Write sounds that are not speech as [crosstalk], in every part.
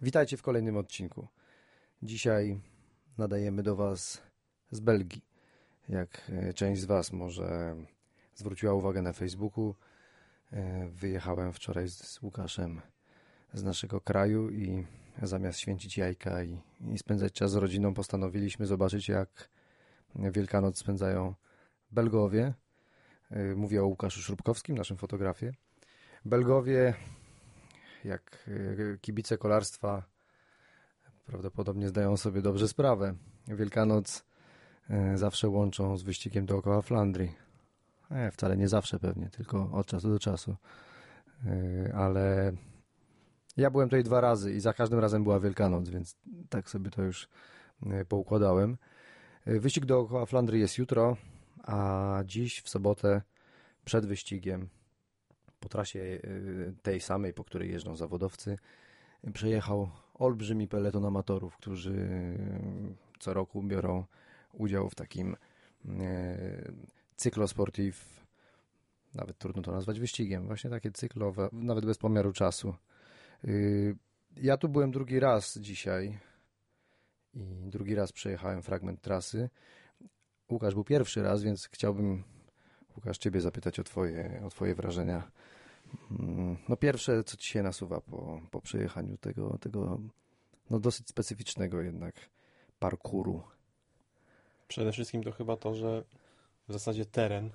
Witajcie w kolejnym odcinku. Dzisiaj nadajemy do Was z Belgii. Jak e, część z Was może zwróciła uwagę na Facebooku, e, wyjechałem wczoraj z Łukaszem z naszego kraju i zamiast święcić jajka i, i spędzać czas z rodziną, postanowiliśmy zobaczyć, jak Wielkanoc spędzają Belgowie. E, mówię o Łukaszu Szrubkowskim, naszym fotografie. Belgowie jak e, kibice kolarstwa prawdopodobnie zdają sobie dobrze sprawę. Wielkanoc e, zawsze łączą z wyścigiem dookoła Flandrii. E, wcale nie zawsze pewnie, tylko od czasu do czasu. E, ale ja byłem tutaj dwa razy i za każdym razem była Wielkanoc, więc tak sobie to już poukładałem. Wyścig dookoła Flandrii jest jutro, a dziś w sobotę przed wyścigiem po trasie y, tej samej, po której jeżdżą zawodowcy, przejechał olbrzymi peleton amatorów, którzy y, co roku biorą udział w takim y, cyklosportiv, nawet trudno to nazwać wyścigiem, właśnie takie cyklowe, nawet bez pomiaru czasu. Ja tu byłem drugi raz dzisiaj i drugi raz przejechałem fragment trasy. Łukasz był pierwszy raz, więc chciałbym Łukasz, ciebie zapytać o twoje, o twoje wrażenia. Mm, No pierwsze, co ci się nasuwa po, po przejechaniu tego, tego no dosyć specyficznego jednak parkuru. Przede wszystkim to chyba to, że w zasadzie teren,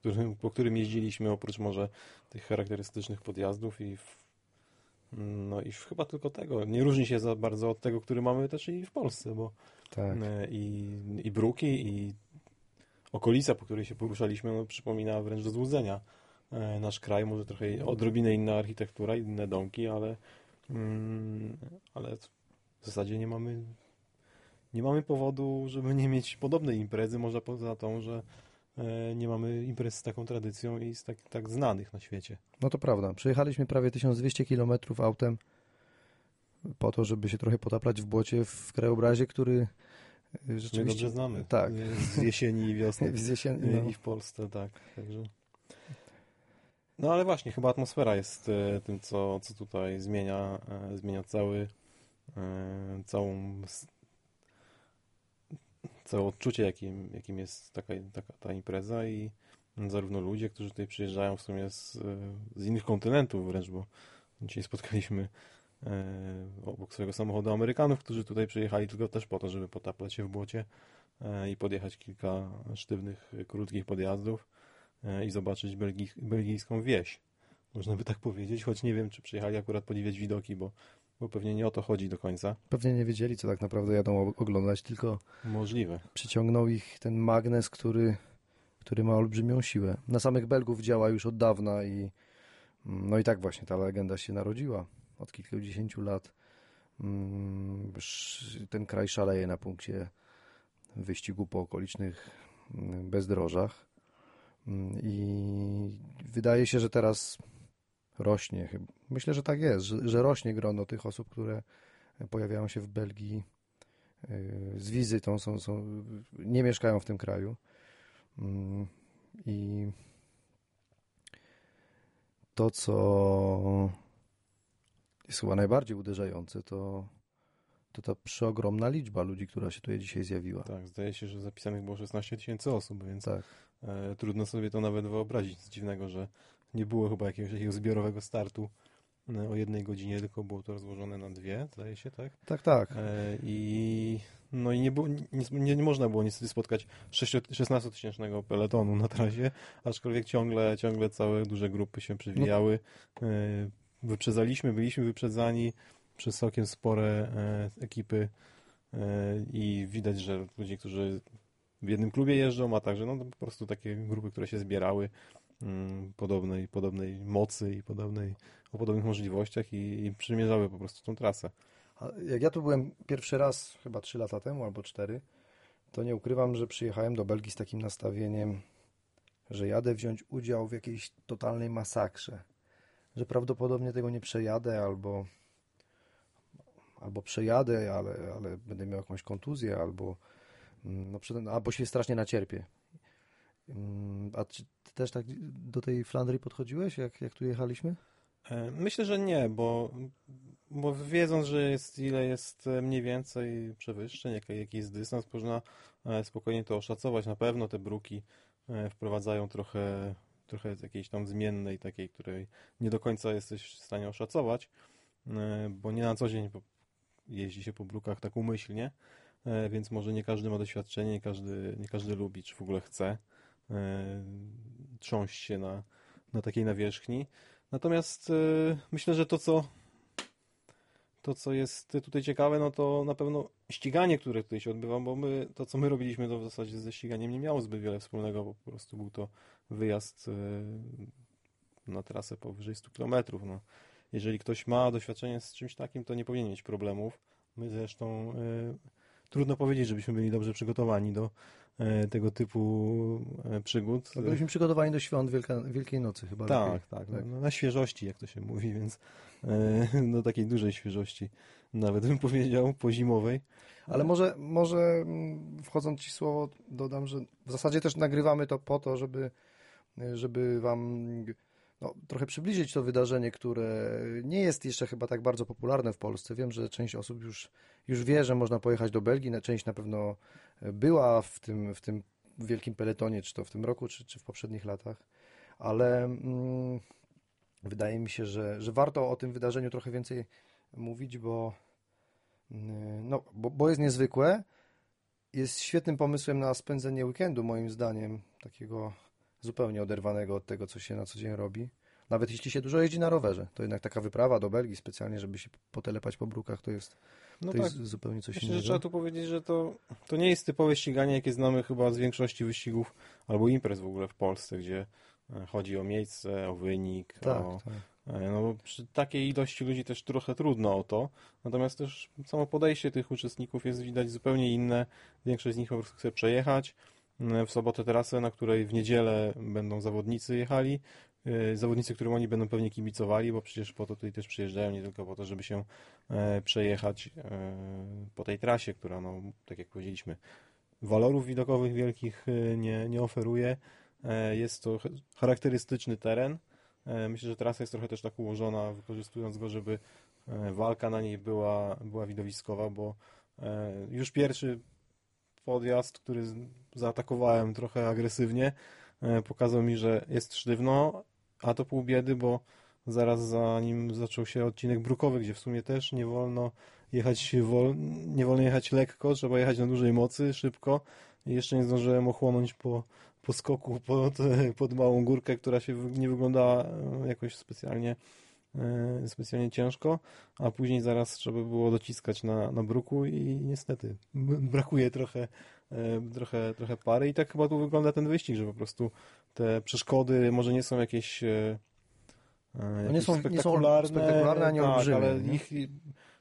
którym, po którym jeździliśmy, oprócz może tych charakterystycznych podjazdów i w, no i chyba tylko tego, nie różni się za bardzo od tego, który mamy też i w Polsce, bo Tak. e, i, i bruki, i okolica, po której się poruszaliśmy, no, przypomina wręcz do złudzenia e, nasz kraj, może trochę odrobinę inna architektura, inne domki, ale, mm, ale w zasadzie nie mamy nie mamy powodu, żeby nie mieć podobnej imprezy, może poza tą, że e, nie mamy imprez z taką tradycją i z tak, tak znanych na świecie. No to prawda. Przejechaliśmy prawie 1200 km autem po to, żeby się trochę potaplać w błocie w krajobrazie, który y, My rzeczywiście... dobrze znamy. Tak. Z jesieni i wiosny. [laughs] Z jesieni, E, no. I w Polsce, tak. Także... No ale właśnie, chyba atmosfera jest tym, co, co tutaj zmienia, zmienia cały, całą, całe odczucie, jakim, jakim jest taka, taka ta impreza i zarówno ludzie, którzy tutaj przyjeżdżają w sumie z, z innych kontynentów wręcz, bo dzisiaj spotkaliśmy obok swojego samochodu Amerykanów, którzy tutaj przyjechali tylko też po to, żeby potaplać się w błocie e, i podjechać kilka sztywnych, e, krótkich podjazdów e, i zobaczyć belgij, belgijską wieś. Można by tak powiedzieć, choć nie wiem, czy przyjechali akurat podziwiać widoki, bo, bo pewnie nie o to chodzi do końca. Pewnie nie wiedzieli, co tak naprawdę jadą oglądać, tylko Możliwe. przyciągnął ich ten magnes, który, który ma olbrzymią siłę. Na samych Belgów działa już od dawna i no i tak właśnie ta legenda się narodziła od kilkudziesięciu lat. Mm, Ten kraj szaleje na punkcie wyścigu po okolicznych mm, bezdrożach Mm, i wydaje się, że teraz rośnie. Myślę, że tak jest, że, rośnie grono tych osób, które pojawiają się w Belgii y, z wizytą, są, są, nie mieszkają w tym kraju. I to, co jest chyba najbardziej uderzające, to, to ta przeogromna liczba ludzi, która się tutaj dzisiaj zjawiła. Tak, zdaje się, że zapisanych było 16 tysięcy osób, więc Tak. e, trudno sobie to nawet wyobrazić. Nic dziwnego, że nie było chyba jakiegoś takiego zbiorowego startu e, o jednej godzinie, tylko było to rozłożone na dwie, zdaje się, tak? Tak, tak. E, I no i nie, było, nie, nie, nie można było niestety spotkać 16-tysięcznego peletonu na trasie, aczkolwiek ciągle, ciągle całe duże grupy się przewijały. E, Wyprzedzaliśmy, byliśmy wyprzedzani przez całkiem spore e, ekipy e, i widać, że ludzie, którzy w jednym klubie jeżdżą, a także no, po prostu takie grupy, które się zbierały mm, podobnej, podobnej mocy i podobnej, o podobnych możliwościach i, i przymierzały po prostu tą trasę. A Jak ja tu byłem pierwszy raz, chyba trzy lata temu albo cztery, to nie ukrywam, że przyjechałem do Belgii z takim nastawieniem, że jadę wziąć udział w jakiejś totalnej masakrze. Że prawdopodobnie tego nie przejadę albo, albo przejadę, ale, ale będę miał jakąś kontuzję albo, mm, no, albo się strasznie nacierpię. Mm, A czy ty też tak do tej Flandrii podchodziłeś, jak, jak tu jechaliśmy? E, Myślę, że nie, bo bo wiedząc, że jest ile jest e, mniej więcej przewyższeń, jaki, jaki jest dystans, można e, spokojnie to oszacować. Na pewno te bruki wprowadzają trochę, trochę jakiejś tam zmiennej, takiej, której nie do końca jesteś w stanie oszacować, bo nie na co dzień jeździ się po brukach tak umyślnie, więc może nie każdy ma doświadczenie, nie każdy, nie każdy lubi, czy w ogóle chce trząść się na, na takiej nawierzchni. Natomiast myślę, że to, co to, co jest tutaj ciekawe, no to na pewno ściganie, które tutaj się odbywa, bo my, to, co my robiliśmy, to w zasadzie ze ściganiem nie miało zbyt wiele wspólnego, bo po prostu był to wyjazd e, na trasę powyżej 100 km. No. Jeżeli ktoś ma doświadczenie z czymś takim, to nie powinien mieć problemów. My zresztą y, trudno powiedzieć, żebyśmy byli dobrze przygotowani do y, tego typu y, przygód. No, byliśmy przygotowani do świąt Wielka, Wielkiej Nocy chyba. Tak, tak. tak. No, na świeżości, jak to się mówi, więc [laughs] do takiej dużej świeżości nawet bym powiedział, pozimowej. Ale może, może mm, wchodząc Ci słowo dodam, że w zasadzie też nagrywamy to po to, żeby, żeby Wam no, trochę przybliżyć to wydarzenie, które nie jest jeszcze chyba tak bardzo popularne w Polsce. Wiem, że część osób już, już wie, że można pojechać do Belgii, część na pewno była w tym, w tym wielkim peletonie, czy to w tym roku, czy, czy w poprzednich latach, ale mm, wydaje mi się, że, że warto o tym wydarzeniu trochę więcej mówić, bo, mm, no, bo, bo jest niezwykłe. Jest świetnym pomysłem na spędzenie weekendu, moim zdaniem, takiego zupełnie oderwanego od tego, co się na co dzień robi. Nawet jeśli się dużo jeździ na rowerze, to jednak taka wyprawa do Belgii specjalnie, żeby się potelepać po brukach, to jest, no to tak. jest zupełnie coś Myślę, innego. Że trzeba tu powiedzieć, że to, to nie jest typowe ściganie, jakie znamy chyba z większości wyścigów albo imprez w ogóle w Polsce, gdzie e, chodzi o miejsce, o wynik, tak, o, tak. E, no, przy takiej ilości ludzi też trochę trudno o to, natomiast też samo podejście tych uczestników jest widać zupełnie inne. Większość z nich po prostu chce przejechać, w sobotę trasę, na której w niedzielę będą zawodnicy jechali. E, zawodnicy, którym oni będą pewnie kibicowali, bo przecież po to tutaj też przyjeżdżają, nie tylko po to, żeby się e, przejechać e, po tej trasie, która, no, tak jak powiedzieliśmy, walorów widokowych wielkich nie, nie oferuje. Jest to charakterystyczny teren. Myślę, że trasa jest trochę też tak ułożona, wykorzystując go, żeby walka na niej była, była widowiskowa, bo już pierwszy podjazd, który zaatakowałem trochę agresywnie, e, pokazał mi, że jest sztywno, a to pół biedy, bo zaraz za nim zaczął się odcinek brukowy, gdzie w sumie też nie wolno jechać wol... nie wolno jechać lekko, trzeba jechać na dużej mocy, szybko. I jeszcze nie zdążyłem ochłonąć po, po skoku pod, [laughs] pod małą górkę, która się nie wyglądała e, jakoś specjalnie specjalnie ciężko, a później zaraz trzeba było dociskać na, na bruku i niestety brakuje trochę, e, trochę, trochę pary. I tak chyba tu wygląda ten wyścig, że po prostu te przeszkody może nie są jakieś, e, no nie, są, spektakularne, nie są spektakularne, ani tak, ale ich,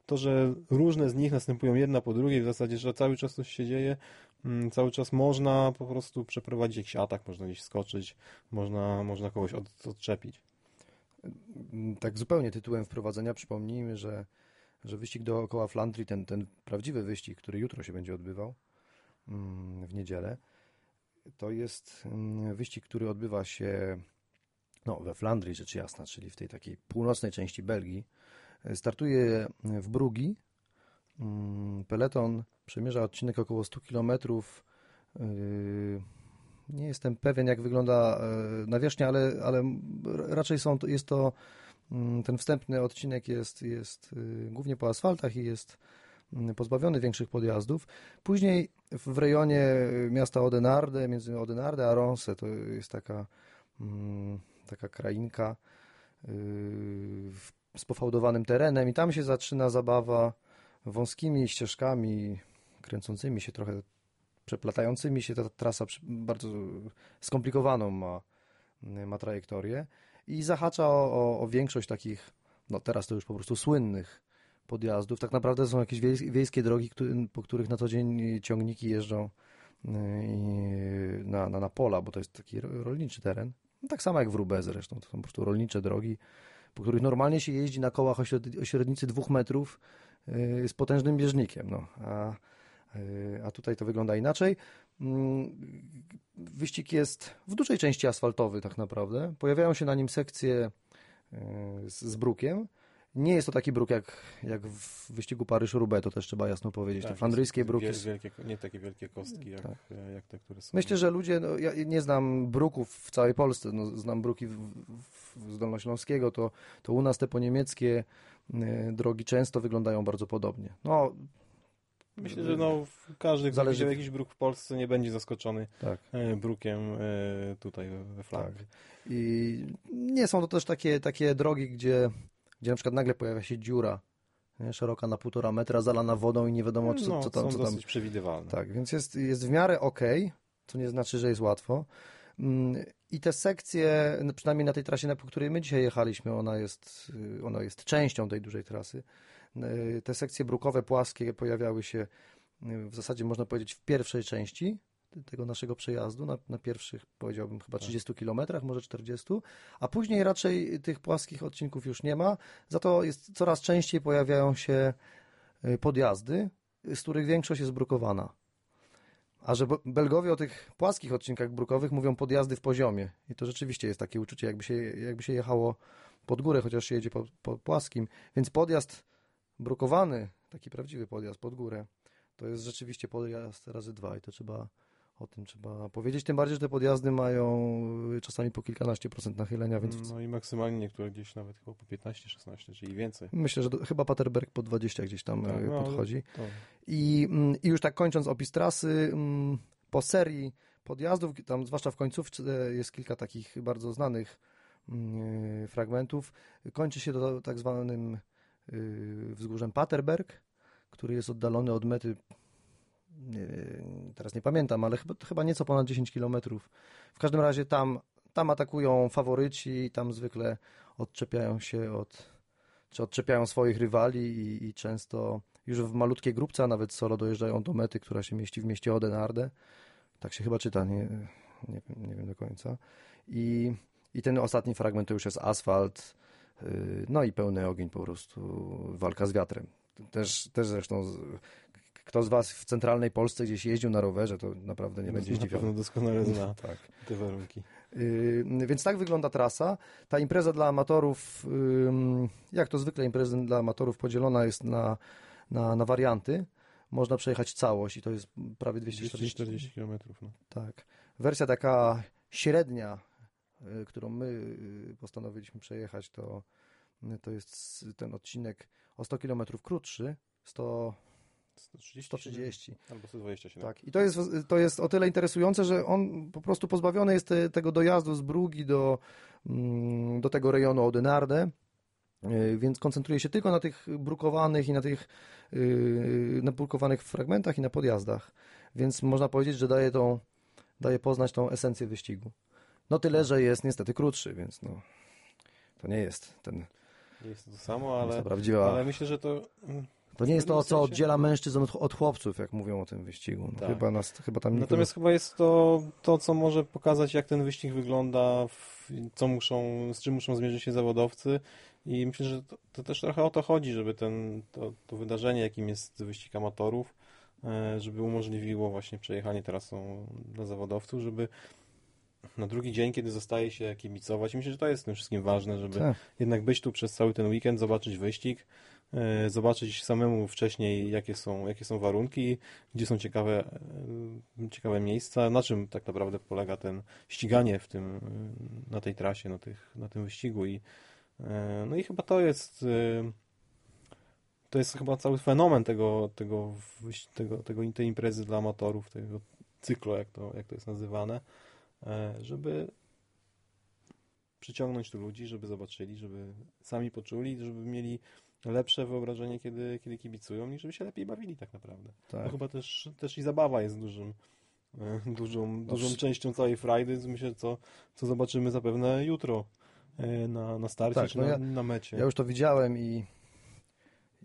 to, że różne z nich następują jedna po drugiej, w zasadzie, że cały czas coś się dzieje, mm, cały czas można po prostu przeprowadzić jakiś atak, można gdzieś skoczyć, można, można kogoś od, odczepić tak zupełnie tytułem wprowadzenia przypomnijmy, że, że wyścig dookoła Flandrii, ten, ten prawdziwy wyścig, który jutro się będzie odbywał mm, w niedzielę, to jest mm, wyścig, który odbywa się no, we Flandrii, rzecz jasna, czyli w tej takiej północnej części Belgii. Startuje w Brugi. Mm, peleton przemierza odcinek około 100 kilometrów nie jestem pewien, jak wygląda e, nawierzchnia, ale, ale raczej są, jest to mm, ten wstępny odcinek jest, jest y, głównie po asfaltach i jest mm, pozbawiony większych podjazdów. Później w rejonie miasta Odenarde, między Odenarde a Ronse, to jest taka, mm, taka krainka y, z pofałdowanym terenem i tam się zaczyna zabawa wąskimi ścieżkami kręcącymi się trochę przeplatającymi się ta trasa bardzo skomplikowaną ma, ma trajektorię i zahacza o, o, o większość takich, no teraz to już po prostu słynnych podjazdów. Tak naprawdę są jakieś wiejskie drogi, po których na co dzień ciągniki jeżdżą y, na, na, na pola, bo to jest taki rolniczy teren. No tak samo jak w Rubę zresztą, to są po prostu rolnicze drogi, po których normalnie się jeździ na kołach o średnicy dwóch metrów y, z potężnym bieżnikiem. No. A a tutaj to wygląda inaczej. Mm, wyścig jest w dużej części asfaltowy tak naprawdę. Pojawiają się na nim sekcje e, z, z brukiem nie jest to taki bruk jak, jak w wyścigu Paryż-Roubaix, to też trzeba jasno powiedzieć. Tak, te flandryjskie jest bruki. wiel- Wielkie, nie takie wielkie kostki jak, Tak. jak te, które są. Myślę, że ludzie, no, ja nie znam bruków w całej Polsce, no, znam bruki w, w, z Dolnośląskiego, to, to u nas te poniemieckie drogi często wyglądają bardzo podobnie. No, Myślę, że no, każdy, kto Zależy- widział jakiś bruk w Polsce, nie będzie zaskoczony tak. e, brukiem e, tutaj we- Flandrii. I nie są to też takie, takie drogi, gdzie, gdzie na przykład nagle pojawia się dziura, nie? szeroka na półtora metra, zalana wodą i nie wiadomo, co, no, co tam, są co tam dosyć przewidywalne. Tak, więc jest, jest w miarę okej, co nie znaczy, że jest łatwo. Mm, I te sekcje, przynajmniej na tej trasie, na po której my dzisiaj jechaliśmy, ona jest, y, ona jest częścią tej dużej trasy. Y, Te sekcje brukowe, płaskie pojawiały się y, w zasadzie, można powiedzieć, w pierwszej części tego naszego przejazdu, na, na pierwszych, powiedziałbym, chyba 30 kilometrach, może 40, a później raczej tych płaskich odcinków już nie ma, za to jest coraz częściej pojawiają się y, podjazdy, z których większość jest brukowana. A że Belgowie o tych płaskich odcinkach brukowych mówią podjazdy w poziomie. I to rzeczywiście jest takie uczucie, jakby się, jakby się jechało pod górę, chociaż się jedzie po, po płaskim. Więc podjazd brukowany, taki prawdziwy podjazd pod górę, to jest rzeczywiście podjazd razy dwa i to trzeba o tym trzeba powiedzieć. Tym bardziej, że te podjazdy mają czasami po kilkanaście procent nachylenia, więc No i maksymalnie niektóre gdzieś nawet chyba po 15-16, czyli więcej. myślę, że do, chyba Paterberg po 20 gdzieś tam Tak, y, no, podchodzi. To, I, mm, I już tak kończąc opis trasy, mm, po serii podjazdów, tam zwłaszcza w końcówce jest kilka takich bardzo znanych mm, fragmentów. Kończy się to tak zwanym wzgórzem Paterberg, który jest oddalony od mety, teraz nie pamiętam, ale chyba, nieco ponad 10 kilometrów. W każdym razie tam, tam atakują faworyci, tam zwykle odczepiają się od, czy odczepiają swoich rywali i, i często już w malutkiej grupce, a nawet solo dojeżdżają do mety, która się mieści w mieście Odenarde. Tak się chyba czyta, nie, nie, nie wiem do końca. I, I ten ostatni fragment to już jest asfalt, no i pełny ogień po prostu, walka z wiatrem. Też, też zresztą kto z Was w centralnej Polsce gdzieś jeździł na rowerze, to naprawdę nie będzie na pewno zdziwiony. doskonale [laughs] zna Tak. te warunki. Yy, Więc tak wygląda trasa. Ta impreza dla amatorów, jak to zwykle impreza dla amatorów podzielona jest na, na, na warianty. Można przejechać całość i to jest prawie 240 240 km. No. Tak. Wersja taka średnia, y, którą my y, postanowiliśmy przejechać, to, to jest ten odcinek o 100 km krótszy, 100, 130, 130. albo 127. Tak. I to jest, to jest o tyle interesujące, że on po prostu pozbawiony jest te, tego dojazdu z Brugi do, mm, do tego rejonu Odenarde, y, więc koncentruje się tylko na tych brukowanych i na tych na brukowanych fragmentach i na podjazdach. Więc można powiedzieć, że daje tą, daje poznać tą esencję wyścigu. No tyle, że jest niestety krótszy, więc no, to nie jest ten, Nie jest to samo, ale, prawdziwa... ale myślę, że to mm, To nie jest to, co oddziela mężczyzn od, od chłopców, jak mówią o tym wyścigu. No, Tak. chyba, nas, chyba tam nikogo... Natomiast chyba jest to, to, co może pokazać, jak ten wyścig wygląda, w, co muszą, z czym muszą zmierzyć się zawodowcy. I myślę, że to, to też trochę o to chodzi, żeby ten, to, to wydarzenie, jakim jest wyścig amatorów, e, żeby umożliwiło właśnie przejechanie trasą dla zawodowców, żeby na drugi dzień, kiedy zostaje się kibicować, myślę, że to jest w tym wszystkim ważne, żeby Tak. jednak być tu przez cały ten weekend, zobaczyć wyścig, e, zobaczyć samemu wcześniej, jakie są, jakie są warunki, gdzie są ciekawe, e, ciekawe miejsca, na czym tak naprawdę polega ten ściganie w tym, e, na tej trasie, na, tych, na tym wyścigu. I no i chyba to jest to jest chyba cały fenomen tego, tego, tego, tego tej imprezy dla amatorów, tego cyklu, jak to, jak to jest nazywane, żeby przyciągnąć tu ludzi, żeby zobaczyli, żeby sami poczuli, żeby mieli lepsze wyobrażenie, kiedy, kiedy kibicują i żeby się lepiej bawili tak naprawdę. Tak. No chyba też, też i zabawa jest dużym, e, dużą, dużą wsz- częścią całej frajdy, myślę, co, co zobaczymy zapewne jutro e, na, na starcie Tak, czy no na, ja- na mecie. Ja już to widziałem i,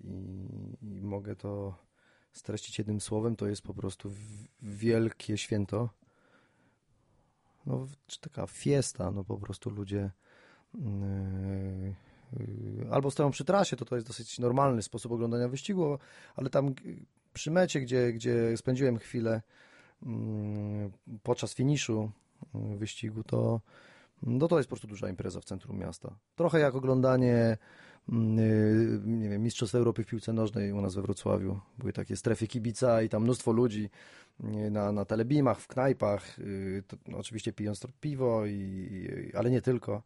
i, i mogę to streścić jednym słowem. To jest po prostu wielkie święto. No, czy taka fiesta, no po prostu ludzie yy, yy, albo stoją przy trasie, to to jest dosyć normalny sposób oglądania wyścigu, ale tam g- przy mecie, gdzie, gdzie spędziłem chwilę podczas finiszu yy, wyścigu, to no to jest po prostu duża impreza w centrum miasta. Trochę jak oglądanie nie wiem, Mistrzostw Europy w piłce nożnej u nas we Wrocławiu. Były takie strefy kibica i tam mnóstwo ludzi y, na, na telebimach, w knajpach, y, to, no, oczywiście pijąc piwo, i, ale nie tylko.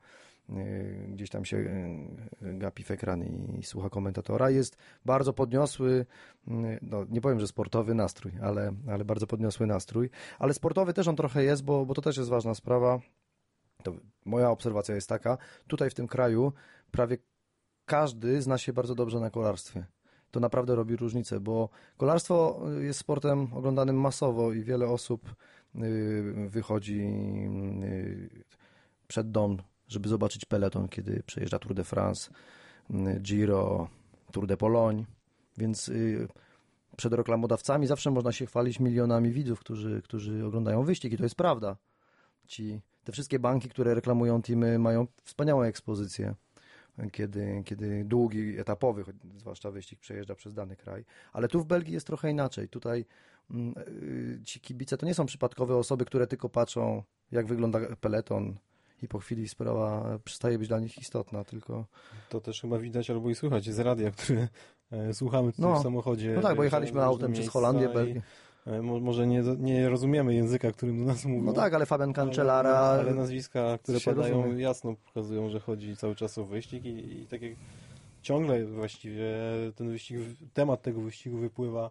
Y, Gdzieś tam się y, gapi w ekran i, i słucha komentatora. Jest bardzo podniosły, y, no nie powiem, że sportowy nastrój, ale, ale bardzo podniosły nastrój. Ale sportowy też on trochę jest, bo, bo to też jest ważna sprawa. To moja obserwacja jest taka, tutaj w tym kraju prawie każdy zna się bardzo dobrze na kolarstwie. To naprawdę robi różnicę, bo kolarstwo jest sportem oglądanym masowo i wiele osób y, wychodzi y, przed dom, żeby zobaczyć peleton, kiedy przejeżdża Tour de France, y, Giro, Tour de Pologne, więc przed reklamodawcami zawsze można się chwalić milionami widzów, którzy, którzy oglądają wyścig i to jest prawda. Ci, te wszystkie banki, które reklamują teamy mają wspaniałą ekspozycję kiedy, kiedy długi, etapowy, zwłaszcza wyścig przejeżdża przez dany kraj. Ale tu w Belgii jest trochę inaczej. Tutaj mm, y, ci kibice to nie są przypadkowe osoby, które tylko patrzą, jak wygląda peleton i po chwili sprawa przestaje być dla nich istotna, tylko... To też chyba widać albo i słychać z radia, które e, słuchamy tutaj No. w samochodzie. No tak, bo e, jechaliśmy autem przez Holandię, Belgię. E, mo- Może nie, nie rozumiemy języka, którym do nas mówią. No tak, ale Fabian Cancellara... Ale, ale nazwiska, które padają, rozumie. jasno pokazują, że chodzi cały czas o wyścig i, i tak jak ciągle właściwie ten wyścig, temat tego wyścigu wypływa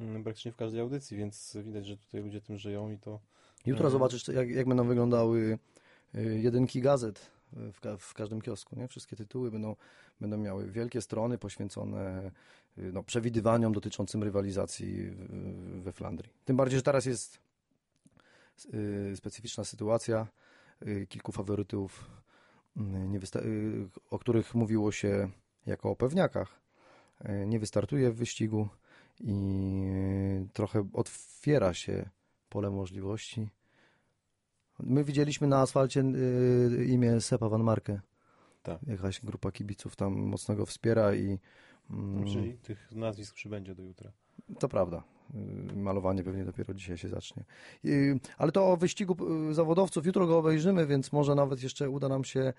mm, praktycznie w każdej audycji, więc widać, że tutaj ludzie tym żyją i to Jutro Mhm. zobaczysz, jak, jak będą wyglądały y, jedynki gazet w, ka- w każdym kiosku. Nie? Wszystkie tytuły będą, będą miały wielkie strony poświęcone no, przewidywaniom dotyczącym rywalizacji we Flandrii. Tym bardziej, że teraz jest y, specyficzna sytuacja. Y, Kilku faworytów, y, y, o których mówiło się jako o pewniakach, y, nie wystartuje w wyścigu i y, trochę otwiera się pole możliwości. My widzieliśmy na asfalcie y, imię Sepa Van Marke. Tak. Jakaś grupa kibiców tam mocno go wspiera i czyli tych nazwisk przybędzie do jutra. to prawda. Y, Malowanie pewnie dopiero dzisiaj się zacznie. Y, Ale to o wyścigu y, zawodowców jutro go obejrzymy, więc może nawet jeszcze uda nam się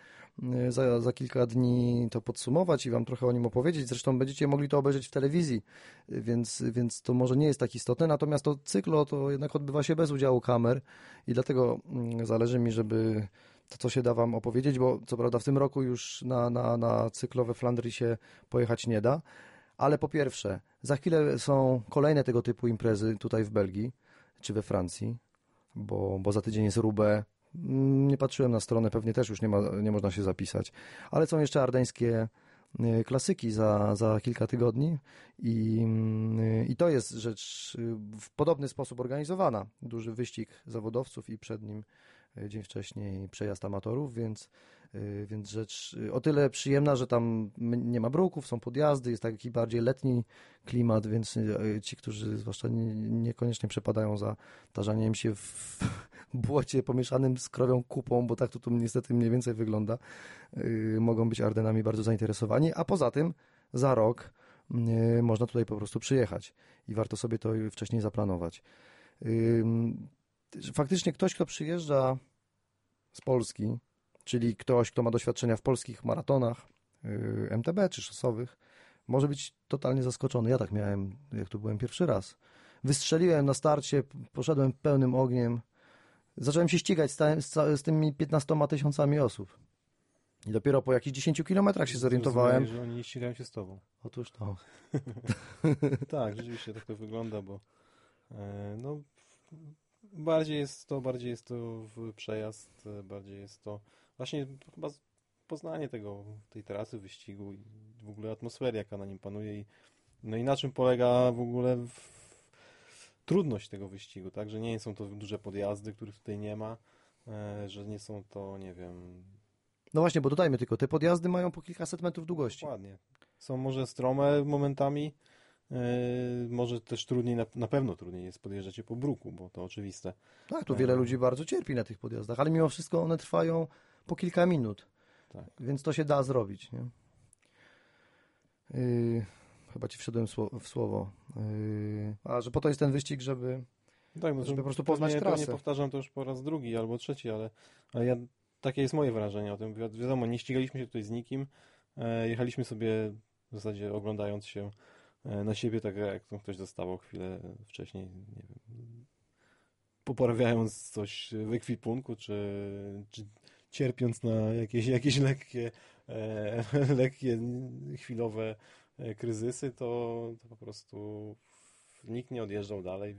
za, za kilka dni to podsumować i wam trochę o nim opowiedzieć. Zresztą będziecie mogli to obejrzeć w telewizji, więc, więc to może nie jest tak istotne. Natomiast to cyklo to jednak odbywa się bez udziału kamer i dlatego mm, zależy mi, żeby to, co się da wam opowiedzieć, bo co prawda w tym roku już na, na, na cyklo we Flandrii się pojechać nie da, ale po pierwsze, za chwilę są kolejne tego typu imprezy tutaj w Belgii czy we Francji, bo, bo za tydzień jest Roubaix. Mm, Nie patrzyłem na stronę, pewnie też już nie, ma, nie można się zapisać, ale są jeszcze ardeńskie y, klasyki za, za kilka tygodni i, mm, i to jest rzecz y, w podobny sposób organizowana. Duży wyścig zawodowców i przed nim y, dzień wcześniej przejazd amatorów, więc, y, więc rzecz y, o tyle przyjemna, że tam nie ma bruków, są podjazdy, jest taki bardziej letni klimat, więc ci, którzy zwłaszcza nie, niekoniecznie przepadają za tarzaniem się w [laughs] błocie pomieszanym z krowią kupą, bo tak to tu niestety mniej więcej wygląda, mogą być Ardenami bardzo zainteresowani, a poza tym za rok można tutaj po prostu przyjechać i warto sobie to wcześniej zaplanować. Faktycznie ktoś, kto przyjeżdża z Polski, czyli ktoś, kto ma doświadczenia w polskich maratonach, y, MTB czy szosowych, może być totalnie zaskoczony. Ja tak miałem, jak tu byłem pierwszy raz. Wystrzeliłem na starcie, poszedłem pełnym ogniem. Zacząłem się ścigać z, ta- z, z tymi 15 tysiącami osób. I dopiero po jakichś 10 kilometrach się zorientowałem. Że oni nie ścigają się z tobą. Otóż to. [laughs] tak, rzeczywiście tak to wygląda, bo e, no bardziej jest to, bardziej jest to w przejazd, e, bardziej jest to właśnie chyba poznanie tego, tej trasy wyścigu i w ogóle atmosfery, jaka na nim panuje i no i na czym polega w ogóle w, trudność tego wyścigu, tak, że nie są to duże podjazdy, których tutaj nie ma, e, że nie są to, nie wiem, No właśnie, bo dodajmy tylko, te podjazdy mają po kilkaset metrów długości. Dokładnie. Są może strome momentami, może też trudniej, na, pewno trudniej jest podjeżdżać je po bruku, bo to oczywiste. Tak, tu wiele ludzi bardzo cierpi na tych podjazdach, ale mimo wszystko one trwają po kilka minut, Tak. więc to się da zrobić. Nie? Yy, chyba ci wszedłem w słowo. Yy, a, że po to jest ten wyścig, żeby... Tak, Żeby że po prostu poznać pewnie, trasę. pewnie powtarzam to już po raz drugi albo trzeci, ale, ale ja, takie jest moje wrażenie o tym. Wi- Wiadomo, nie ścigaliśmy się tutaj z nikim, e, jechaliśmy sobie w zasadzie oglądając się na siebie, tak jak ktoś dostawał chwilę wcześniej, nie wiem, poprawiając coś w ekwipunku, czy, czy cierpiąc na jakieś, jakieś lekkie, e, [laughs] lekkie, chwilowe e, kryzysy, to, to po prostu nikt nie odjeżdżał dalej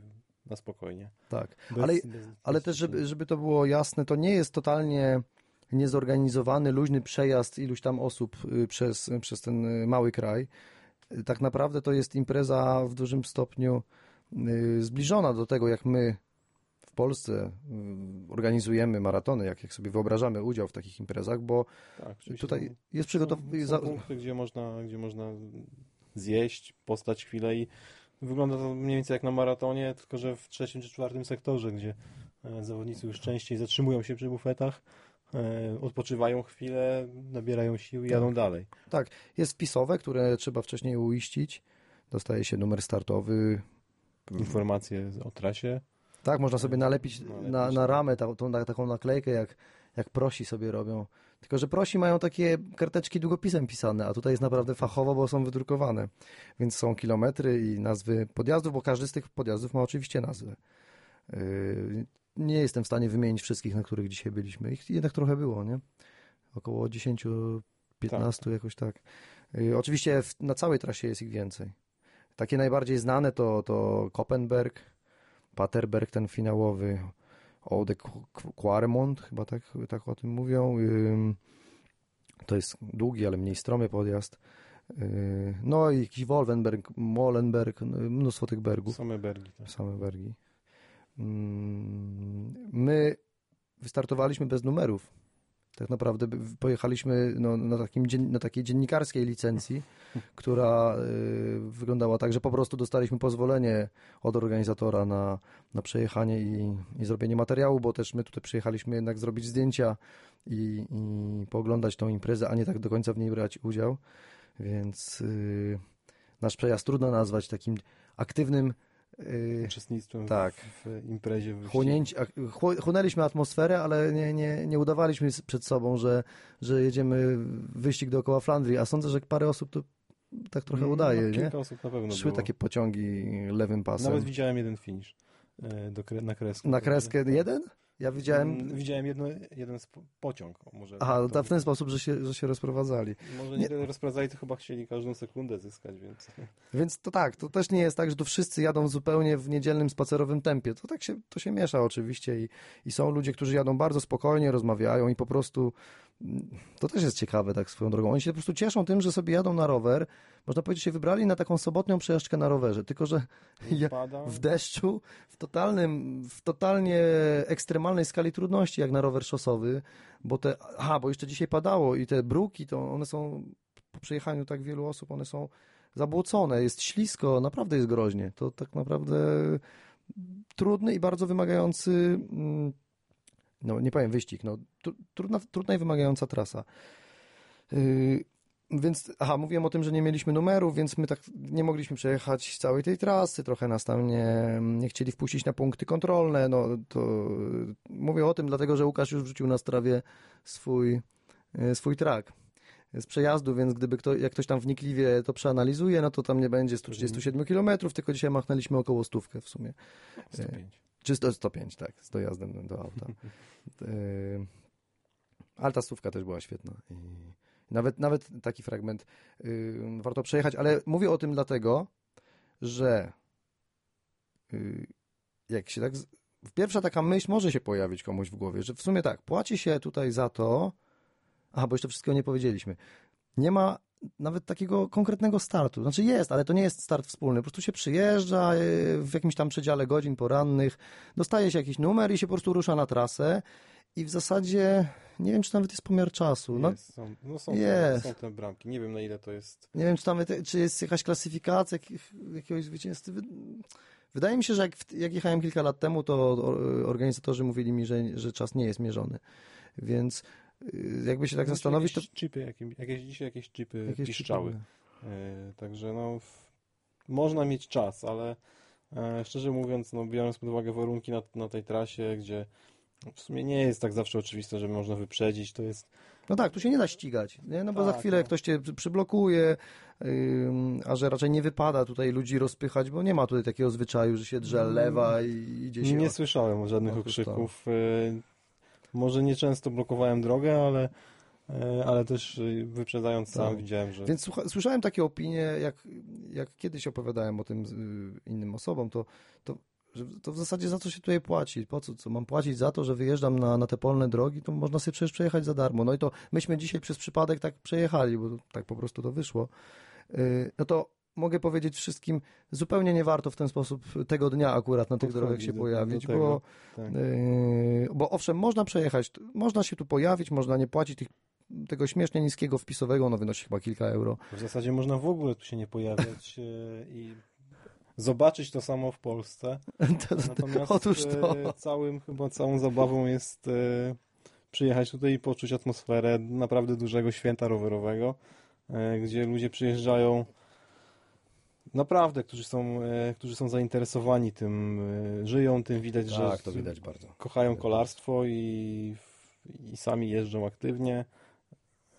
na spokojnie. Tak, Bez- ale, bez- ale też, żeby, żeby to było jasne, to nie jest totalnie niezorganizowany, luźny przejazd iluś tam osób y, przez, przez ten y, mały kraj. Tak naprawdę to jest impreza w dużym stopniu y, zbliżona do tego, jak my w Polsce y, organizujemy maratony, jak, jak sobie wyobrażamy udział w takich imprezach, bo tak, tutaj są- jest Są, przygotowane... są punkty, gdzie można, gdzie można zjeść, postać chwilę i wygląda to mniej więcej jak na maratonie, tylko że w trzecim czy czwartym sektorze, gdzie e, zawodnicy już częściej zatrzymują się przy bufetach, odpoczywają chwilę, nabierają sił i jadą dalej. Tak, jest wpisowe, które trzeba wcześniej uiścić. Dostaje się numer startowy, Informacje o trasie. Tak, można sobie nalepić Nalepić, na, na tak. ramę ta, tą, na, taką naklejkę, jak, jak prosi sobie robią. Tylko, że prosi mają takie karteczki długopisem pisane, a tutaj jest naprawdę fachowo, bo są wydrukowane. Więc są kilometry i nazwy podjazdów, bo każdy z tych podjazdów ma oczywiście nazwę. Yy, nie jestem w stanie wymienić wszystkich, na których dzisiaj byliśmy. Ich jednak trochę było, nie? Około 10, 15 jakoś tak. Yy, oczywiście w, na całej trasie jest ich więcej. Takie najbardziej znane to, to Koppenberg, Paterberg, ten finałowy, Ode Quaremont, chyba tak, tak o tym mówią. To jest długi, ale mniej stromy podjazd. Yy, No i jakiś Wolvenberg, Molenberg, no, mnóstwo tych bergów, Same bergi. Tak. same bergi. Ym, My wystartowaliśmy bez numerów. Tak naprawdę pojechaliśmy no, na, takim, na takiej dziennikarskiej licencji, [laughs] która y, wyglądała tak, że po prostu dostaliśmy pozwolenie od organizatora na, na przejechanie i, i zrobienie materiału, bo też my tutaj przyjechaliśmy jednak zrobić zdjęcia i, i pooglądać tą imprezę, a nie tak do końca w niej brać udział. Więc y, nasz przejazd trudno nazwać takim aktywnym Uczestnictwem Tak. w, imprezie. w chłonęliśmy atmosferę, ale nie, nie, nie udawaliśmy przed sobą, że, że jedziemy wyścig dookoła Flandrii, a sądzę, że parę osób to tak trochę udaje, no, nie? Kilka osób na pewno Szły było. takie pociągi lewym pasem. Nawet widziałem jeden finish e, do na kreskę. Na kreskę jeden? Ja widziałem... Mm, Widziałem jedno, jeden pociąg. Może Aha, to- to w ten sposób, że się, że się rozprowadzali. Może Nie- nie rozprowadzali, to chyba chcieli każdą sekundę zyskać, więc... Więc to tak, to też nie jest tak, że tu wszyscy jadą zupełnie w niedzielnym spacerowym tempie. To tak się, to się miesza oczywiście i, i są ludzie, którzy jadą bardzo spokojnie, rozmawiają i po prostu to też jest ciekawe tak swoją drogą. Oni się po prostu cieszą tym, że sobie jadą na rower. Można powiedzieć, się wybrali na taką sobotnią przejażdżkę na rowerze, tylko że ja, w deszczu, w totalnym, w totalnie ekstremalnej skali trudności, jak na rower szosowy, bo te, aha, bo jeszcze dzisiaj padało i te bruki, to one są, po przejechaniu tak wielu osób, one są zabłocone, jest ślisko, naprawdę jest groźnie. To tak naprawdę trudny i bardzo wymagający, mm, no nie powiem wyścig, no tru- trudna, trudna i wymagająca trasa. Yy, więc, aha, mówiłem o tym, że nie mieliśmy numerów, więc my tak nie mogliśmy przejechać całej tej trasy, trochę nas tam nie, nie chcieli wpuścić na punkty kontrolne, no to yy, mówię o tym, dlatego, że Łukasz już wrzucił na strawie swój, yy, swój track z przejazdu, więc gdyby kto, jak ktoś tam wnikliwie to przeanalizuje, no to tam nie będzie 137 km, tylko dzisiaj machnęliśmy około stówkę w sumie. 105. Czy 100, 105, tak, z dojazdem do auta. Yy, [laughs] Ale ta stówka też była świetna. I nawet, nawet taki fragment yy, warto przejechać, ale mówię o tym dlatego, że yy, jak się tak. Pierwsza taka myśl może się pojawić komuś w głowie, że w sumie tak, płaci się tutaj za to. Aha, bo jeszcze wszystkiego nie powiedzieliśmy. Nie ma nawet takiego konkretnego startu. Znaczy jest, ale to nie jest start wspólny. Po prostu się przyjeżdża yy, w jakimś tam przedziale godzin porannych, dostaje się jakiś numer i się po prostu rusza na trasę. I w zasadzie nie wiem, czy nawet jest pomiar czasu. No, Jest, są, no są, Jest. Te, są te bramki. Nie wiem na ile to jest. nie wiem, czy tam czy jest jakaś klasyfikacja jakiegoś zwycięzcy. Wy- Wydaje mi się, że jak, jak jechałem kilka lat temu, to organizatorzy mówili mi, że, że czas nie jest mierzony. Więc jakby się tak zastanowić, to chipy, jakieś, jakieś dzisiaj jakieś chipy jakieś piszczały. typowe. E, także no, w, można mieć czas, ale e, szczerze mówiąc, no, biorąc pod uwagę warunki na, na tej trasie, gdzie W sumie nie jest tak zawsze oczywiste, że można wyprzedzić. To jest No tak, tu się nie da ścigać, nie? no bo za Tak, chwilę no. ktoś cię przy- przyblokuje, ym, a że raczej nie wypada tutaj ludzi rozpychać, bo nie ma tutaj takiego zwyczaju, że się drze lewa i idzie się... Nie słyszałem żadnych okrzyków. Y, Może nie często blokowałem drogę, ale, y, ale też y, wyprzedzając sam Tak. widziałem, że Więc słucha, słyszałem takie opinie, jak, jak kiedyś opowiadałem o tym y, innym osobom, to, to, że to w zasadzie za co się tutaj płaci? Po co, co mam płacić za to, że wyjeżdżam na, na te polne drogi, to można sobie przecież przejechać za darmo. No i to myśmy dzisiaj przez przypadek tak przejechali, bo tak po prostu to wyszło. Y, No to mogę powiedzieć wszystkim, zupełnie nie warto w ten sposób tego dnia akurat na tych drogach się pojawić, tego. bo, tak. Yy, bo owszem, można przejechać, można się tu pojawić, można nie płacić tych, tego śmiesznie niskiego wpisowego, no wynosi chyba kilka euro. w zasadzie można w ogóle tu się nie pojawiać y, i zobaczyć to samo w Polsce. [laughs] Natomiast Otóż to. e, całym, chyba całą zabawą jest e, przyjechać tutaj i poczuć atmosferę naprawdę dużego święta rowerowego, e, gdzie ludzie przyjeżdżają naprawdę, którzy są, e, którzy są zainteresowani tym, e, żyją tym, widać, że Tak, to widać bardzo. kochają kolarstwo i, i sami jeżdżą aktywnie.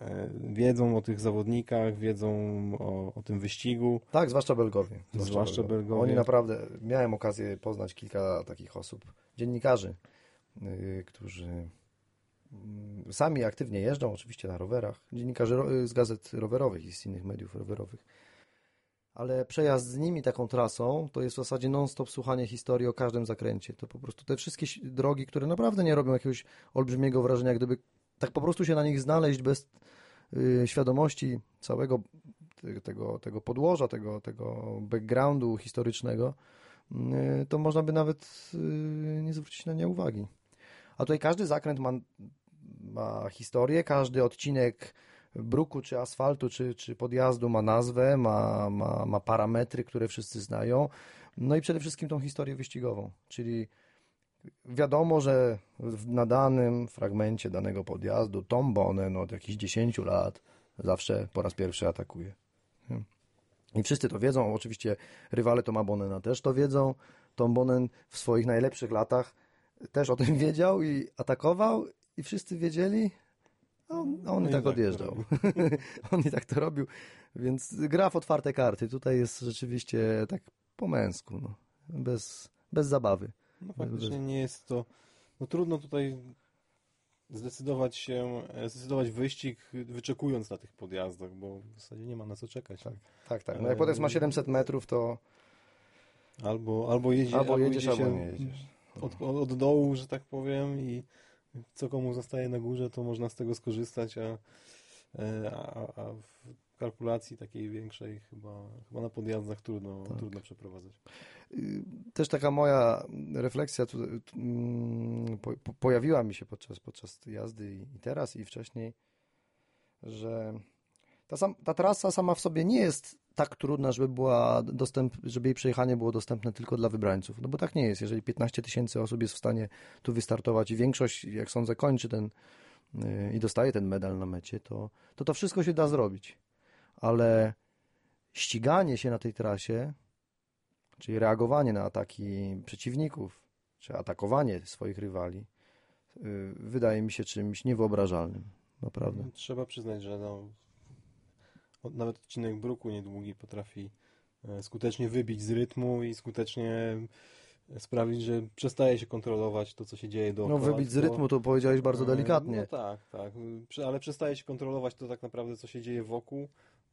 e, Wiedzą o tych zawodnikach, wiedzą o, o tym wyścigu. Tak, zwłaszcza Belgowie. Zwłaszcza Belgowie. Oni naprawdę, miałem okazję poznać kilka takich osób, dziennikarzy, yy, którzy mm, sami aktywnie jeżdżą, oczywiście na rowerach, dziennikarzy y, z gazet rowerowych i z innych mediów rowerowych. Ale przejazd z nimi taką trasą to jest w zasadzie non-stop słuchanie historii o każdym zakręcie. To po prostu te wszystkie drogi, które naprawdę nie robią jakiegoś olbrzymiego wrażenia, gdyby tak po prostu się na nich znaleźć bez y, świadomości całego te- tego, tego podłoża, tego, tego backgroundu historycznego, y, to można by nawet y, nie zwrócić na nie uwagi. A tutaj każdy zakręt ma, ma historię, każdy odcinek bruku, czy asfaltu, czy, czy podjazdu ma nazwę, ma, ma, ma parametry, które wszyscy znają. No i przede wszystkim tą historię wyścigową, czyli wiadomo, że na danym fragmencie danego podjazdu Tom Bonen od jakichś 10 lat zawsze po raz pierwszy atakuje. Hmm. I wszyscy to wiedzą, oczywiście rywale Toma Bonena też to wiedzą. Tom Bonen w swoich najlepszych latach też o tym [laughs] wiedział i atakował i wszyscy wiedzieli, on, on No i tak tak odjeżdżał. [laughs] on i tak to robił, więc gra w otwarte karty. Tutaj jest rzeczywiście tak po męsku, no. bez, bez zabawy. No faktycznie nie jest to. No trudno tutaj zdecydować się, e, zdecydować wyścig, wyczekując na tych podjazdach, bo w zasadzie nie ma na co czekać. Tak, tak, tak. No jak potem ma 700 metrów, to Albo, albo, jedzie, albo jedziesz, albo się nie jedziesz. Od, od dołu, że tak powiem, i co komu zostaje na górze, to można z tego skorzystać, a, e, a, a w kalkulacji takiej większej chyba, chyba na podjazdach trudno, Tak. trudno przeprowadzać. Y, Też taka moja refleksja mm, po, po, pojawiła mi się podczas, podczas jazdy i, i teraz, i wcześniej, że ta, sam, ta trasa sama w sobie nie jest tak trudna, żeby, była dostęp, żeby jej przejechanie było dostępne tylko dla wybrańców. No bo tak nie jest. Jeżeli 15 tysięcy osób jest w stanie tu wystartować i większość, jak sądzę, kończy ten y, i dostaje ten medal na mecie, to, to to wszystko się da zrobić. Ale ściganie się na tej trasie czyli reagowanie na ataki przeciwników, czy atakowanie swoich rywali, y, wydaje mi się czymś niewyobrażalnym. Naprawdę. Trzeba przyznać, że no, nawet odcinek Bruku niedługi potrafi e, skutecznie wybić z rytmu i skutecznie sprawić, że przestaje się kontrolować to, co się dzieje No dookoła. wybić z rytmu to powiedziałeś bardzo E, delikatnie. No tak, tak. Ale przestaje się kontrolować to tak naprawdę, co się dzieje wokół,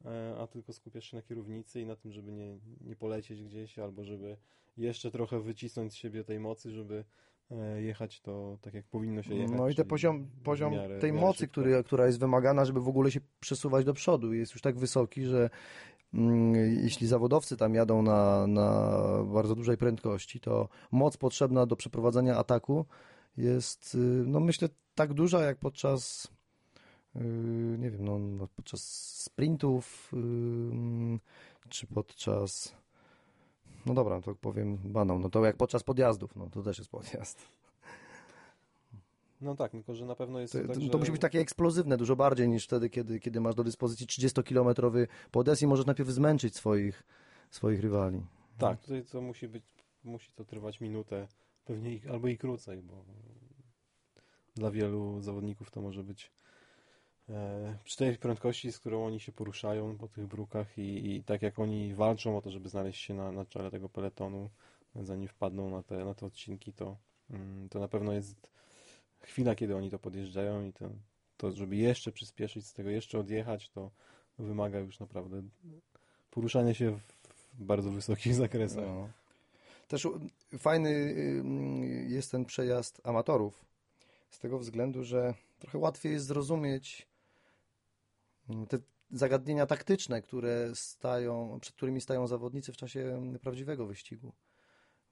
e, a tylko skupiasz się na kierownicy i na tym, żeby nie, nie polecieć gdzieś, albo żeby jeszcze trochę wycisnąć z siebie tej mocy, żeby e, jechać to tak, jak powinno się jechać. No i ten poziom, poziom miarę- tej miarę mocy, szybko. który, która jest wymagana, żeby w ogóle się przesuwać do przodu, jest już tak wysoki, że mm, jeśli zawodowcy tam jadą na, na bardzo dużej prędkości, to moc potrzebna do przeprowadzenia ataku jest, y, no myślę, tak duża jak podczas y, nie wiem, no, no podczas sprintów y, czy podczas no dobra, to powiem banał, no to jak podczas podjazdów, no to też jest podjazd. No tak, tylko że na pewno jest To, tak, że... to musi być takie eksplozywne dużo bardziej niż wtedy, kiedy, kiedy masz do dyspozycji 30-kilometrowy podest i możesz najpierw zmęczyć swoich, swoich rywali. Tak, tutaj to musi być, musi to trwać minutę, pewnie i, albo i krócej, bo dla wielu zawodników to może być przy tej prędkości, z którą oni się poruszają po tych brukach i, i tak jak oni walczą o to, żeby znaleźć się na, na czele tego peletonu, zanim wpadną na te, na te odcinki, to, mm, to na pewno jest chwila, kiedy oni to podjeżdżają i to, to, żeby jeszcze przyspieszyć, z tego jeszcze odjechać, to wymaga już naprawdę poruszania się w bardzo wysokich [laughs] zakresach. No. Też fajny jest ten przejazd amatorów, z tego względu, że trochę łatwiej jest zrozumieć te zagadnienia taktyczne, które stają, przed którymi stają zawodnicy w czasie prawdziwego wyścigu.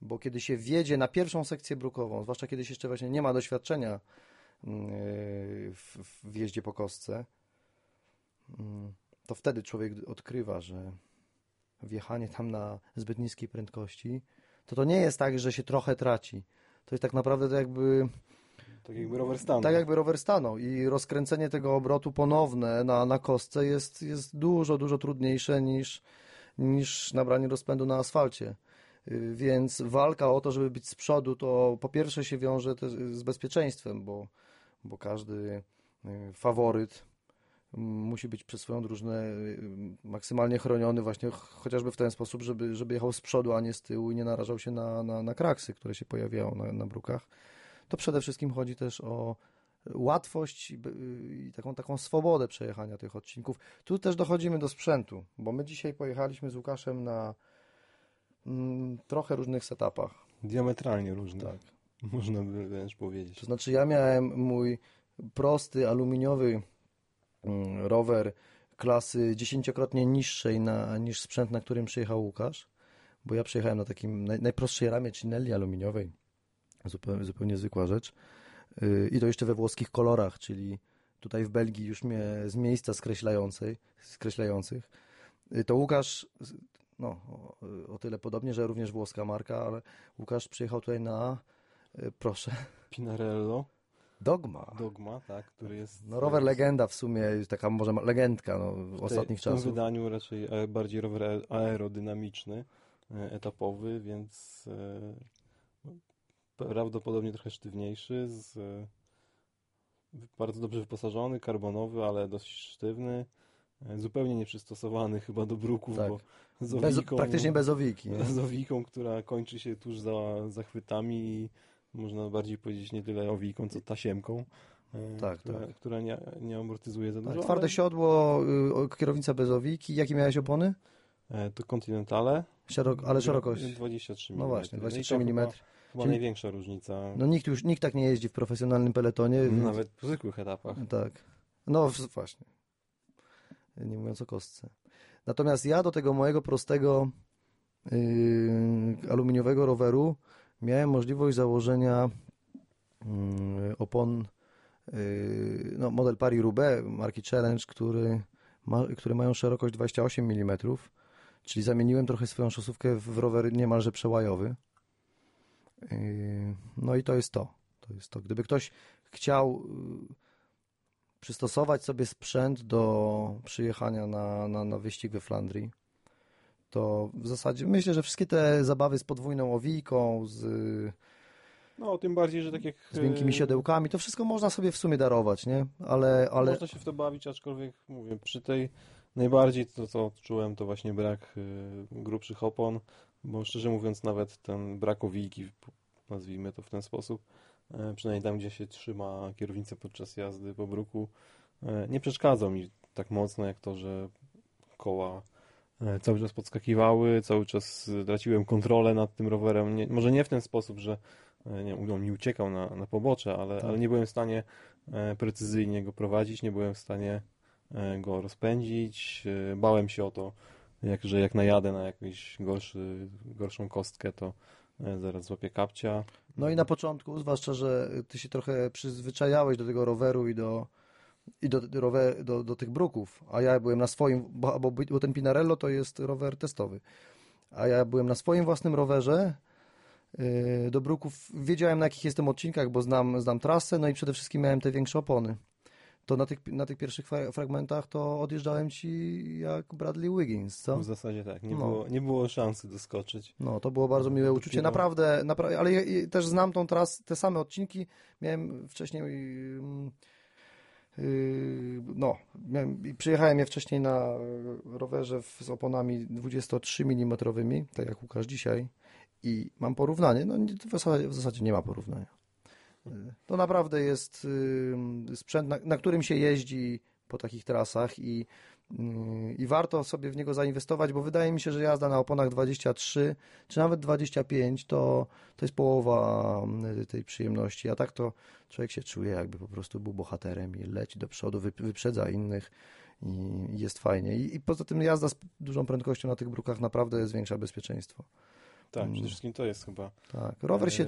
Bo kiedy się wjedzie na pierwszą sekcję brukową, zwłaszcza kiedy się jeszcze właśnie nie ma doświadczenia w, w jeździe po kostce, to wtedy człowiek odkrywa, że wjechanie tam na zbyt niskiej prędkości, to to nie jest tak, że się trochę traci. To jest tak naprawdę to jakby... Tak jakby rower stanął. Tak jakby rower stanął i rozkręcenie tego obrotu ponowne na, na kostce jest, jest dużo, dużo trudniejsze niż, niż nabranie rozpędu na asfalcie. Y, więc walka o to, żeby być z przodu, to po pierwsze się wiąże z bezpieczeństwem, bo, bo każdy y, faworyt musi być przez swoją drużynę y, maksymalnie chroniony właśnie chociażby w ten sposób, żeby, żeby jechał z przodu, a nie z tyłu i nie narażał się na, na, na kraksy, które się pojawiają na, na brukach. To przede wszystkim chodzi też o łatwość i, taką, taką swobodę przejechania tych odcinków. Tu też dochodzimy do sprzętu, bo my dzisiaj pojechaliśmy z Łukaszem na mm, trochę różnych setupach. Diametralnie różnych. Tak. [laughs] Można by wręcz powiedzieć. To znaczy ja miałem mój prosty, aluminiowy Mm, rower klasy dziesięciokrotnie niższej na, niż sprzęt, na którym przyjechał Łukasz, bo ja przyjechałem na takim naj, najprostszej ramie Cinelli aluminiowej, zupełnie, zupełnie zwykła rzecz yy, i to jeszcze we włoskich kolorach, czyli tutaj w Belgii już mnie z miejsca skreślającej, skreślających, yy, to Łukasz, no o, o, tyle podobnie, że również włoska marka, ale Łukasz przyjechał tutaj na, yy, proszę... Pinarello. Dogma. Dogma, tak, który jest... No rower legenda w sumie, taka może legendka no, w, ostatnich czasach. W tym wydaniu raczej e, bardziej rower aerodynamiczny, e, etapowy, więc e, prawdopodobnie trochę sztywniejszy, z, bardzo dobrze wyposażony, karbonowy, ale dość sztywny. Zupełnie nieprzystosowany chyba do bruków, tak. bo z owiką, bez, praktycznie bez owiki. Nie? Z owiką, która kończy się tuż za zachwytami i można bardziej powiedzieć nie tyle owijką, co tasiemką. E, tak, która, tak. która nie, nie amortyzuje za dużo. Tak, twarde ale... siodło, y, kierownica bez owiki. Jakie miałeś opony? E, to Continentale. Szerok, ale szerokość? 23 mm. No właśnie, 23 mm. Chyba, Czyli... największa różnica. No nikt już, nikt tak nie jeździ w profesjonalnym peletonie. Więc... Nawet w zwykłych etapach. Tak. No właśnie. Nie mówiąc o kostce. Natomiast ja do tego mojego prostego yy, aluminiowego roweru miałem możliwość założenia mm, opon y, no, model Paris-Roubaix marki Challenge, który ma, które mają szerokość 28 mm, czyli zamieniłem trochę swoją szosówkę w rower niemalże przełajowy. Y, no i to jest to. To jest to. Gdyby ktoś chciał y, przystosować sobie sprzęt do przyjechania na, na, na wyścig we Flandrii, to w zasadzie myślę, że wszystkie te zabawy z podwójną owijką, z no, tym bardziej, że tak jak... Z miękkimi e, siodełkami, to wszystko można sobie w sumie darować, nie? Ale, ale... Można się w to bawić, aczkolwiek, mówię, przy tej najbardziej to, co odczułem, to właśnie brak y, grubszych opon, bo szczerze mówiąc nawet ten brak owijki, nazwijmy to w ten sposób, y, przynajmniej tam, gdzie się trzyma kierownicę podczas jazdy po bruku, y, nie przeszkadzał mi tak mocno, jak to, że koła E, cały czas podskakiwały, cały czas traciłem kontrolę nad tym rowerem. Nie, może nie w ten sposób, że e, nie, on mi uciekał na, na pobocze, ale, tak. ale nie byłem w stanie e, precyzyjnie go prowadzić, nie byłem w stanie go rozpędzić. Bałem się o to, jak, że jak najadę na jakąś gorszy, gorszą kostkę, to zaraz złapię kapcia. No i na początku, zwłaszcza, że ty się trochę przyzwyczajałeś do tego roweru i do i do, rower, do, do tych bruków, a ja byłem na swoim, bo, bo, bo ten Pinarello to jest rower testowy, a ja byłem na swoim własnym rowerze yy, do bruków, wiedziałem na jakich jestem odcinkach, bo znam, znam trasę, no i przede wszystkim miałem te większe opony. To na tych, na tych pierwszych fra- fragmentach to odjeżdżałem ci jak Bradley Wiggins, co? W zasadzie tak, nie, No. było, nie było szansy doskoczyć. No, to było bardzo miłe uczucie. Dopiero- Naprawdę, napra- ale ja, ja też znam tą tras, te same odcinki. Miałem wcześniej. Yy, no, miałem, i przyjechałem je wcześniej na rowerze w, z oponami 23 mm, tak jak Łukasz dzisiaj, i mam porównanie. No, w zasadzie, w zasadzie nie ma porównania. Yy, To naprawdę jest yy, sprzęt, na, na którym się jeździ po takich trasach i, yy, i warto sobie w niego zainwestować, bo wydaje mi się, że jazda na oponach 23 czy nawet 25 to, to jest połowa tej przyjemności, a tak to człowiek się czuje jakby po prostu był bohaterem i leci do przodu, wy- wyprzedza innych i jest fajnie. I, I poza tym jazda z dużą prędkością na tych brukach naprawdę zwiększa bezpieczeństwo. Tak, Mm. przede wszystkim to jest chyba. Tak, rower się e,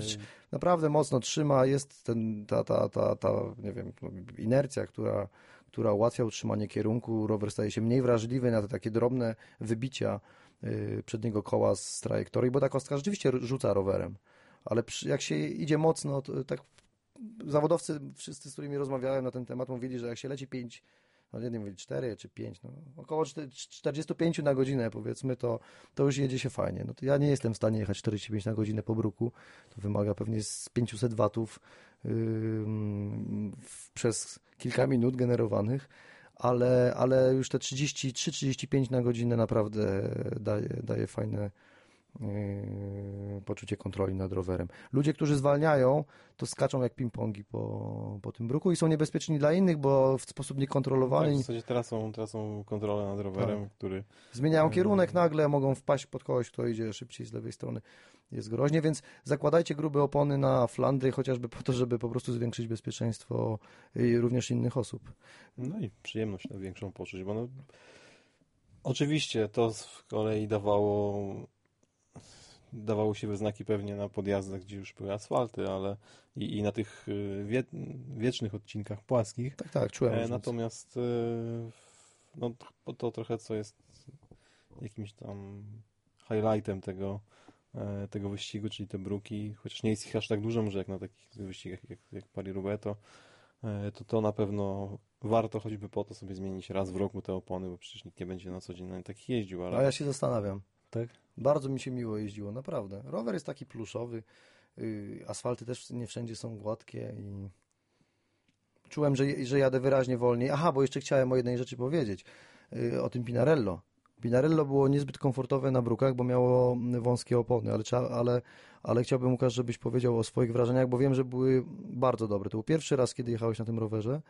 naprawdę mocno trzyma, jest ten, ta, ta, ta, ta, nie wiem, no, inercja, która, która ułatwia utrzymanie kierunku. Rower staje się mniej wrażliwy na te takie drobne wybicia y, przedniego koła z trajektorii, bo ta kostka rzeczywiście rzuca rowerem. Ale jak się idzie mocno, to tak zawodowcy, wszyscy, z którymi rozmawiałem na ten temat, mówili, że jak się leci 5, no jedni mówili 4 czy 5, no, około 4 45 na godzinę powiedzmy, to, to już jedzie się fajnie. No to ja nie jestem w stanie jechać 45 na godzinę po bruku. To wymaga pewnie z 500 watów w- przez kilka minut generowanych, ale, ale już te 33-35 na godzinę naprawdę daje, daje fajne yy, poczucie kontroli nad rowerem. Ludzie, którzy zwalniają, to skaczą jak ping-pongi po, po tym bruku i są niebezpieczni dla innych, bo w sposób Tak, niekontrolowany w zasadzie teraz są, teraz są kontrole nad rowerem, Tak. który Zmieniają Mm. kierunek nagle, mogą wpaść pod kogoś, kto idzie szybciej z lewej strony. Jest groźnie, więc zakładajcie grube opony na flandry, chociażby po to, żeby po prostu zwiększyć bezpieczeństwo y, również innych osób. No i przyjemność na większą poczuć, bo no, oczywiście to z kolei dawało dawało się we znaki pewnie na podjazdach, gdzie już były asfalty, ale i, i na tych y, wie, wiecznych odcinkach płaskich. Tak, tak, czułem. E, natomiast y, no, to, to trochę co jest jakimś tam highlightem tego, e, tego wyścigu, czyli te bruki, chociaż nie jest ich aż tak dużo, może jak na takich wyścigach jak, jak Paris-Roubaix, to, e, to to na pewno warto choćby po to sobie zmienić raz w roku te opony, bo przecież nikt nie będzie na co dzień na takich jeździł, ale A ja się zastanawiam. Tak? Bardzo mi się miło jeździło, naprawdę. Rower jest taki pluszowy, y, asfalty też nie wszędzie są gładkie i czułem, że, że jadę wyraźnie wolniej. Aha, bo jeszcze chciałem o jednej rzeczy powiedzieć, y, o tym Pinarello. Pinarello było niezbyt komfortowe na brukach, bo miało wąskie opony, ale, ale, ale chciałbym, Łukasz, żebyś powiedział o swoich wrażeniach, bo wiem, że były bardzo dobre. To był pierwszy raz, kiedy jechałeś na tym rowerze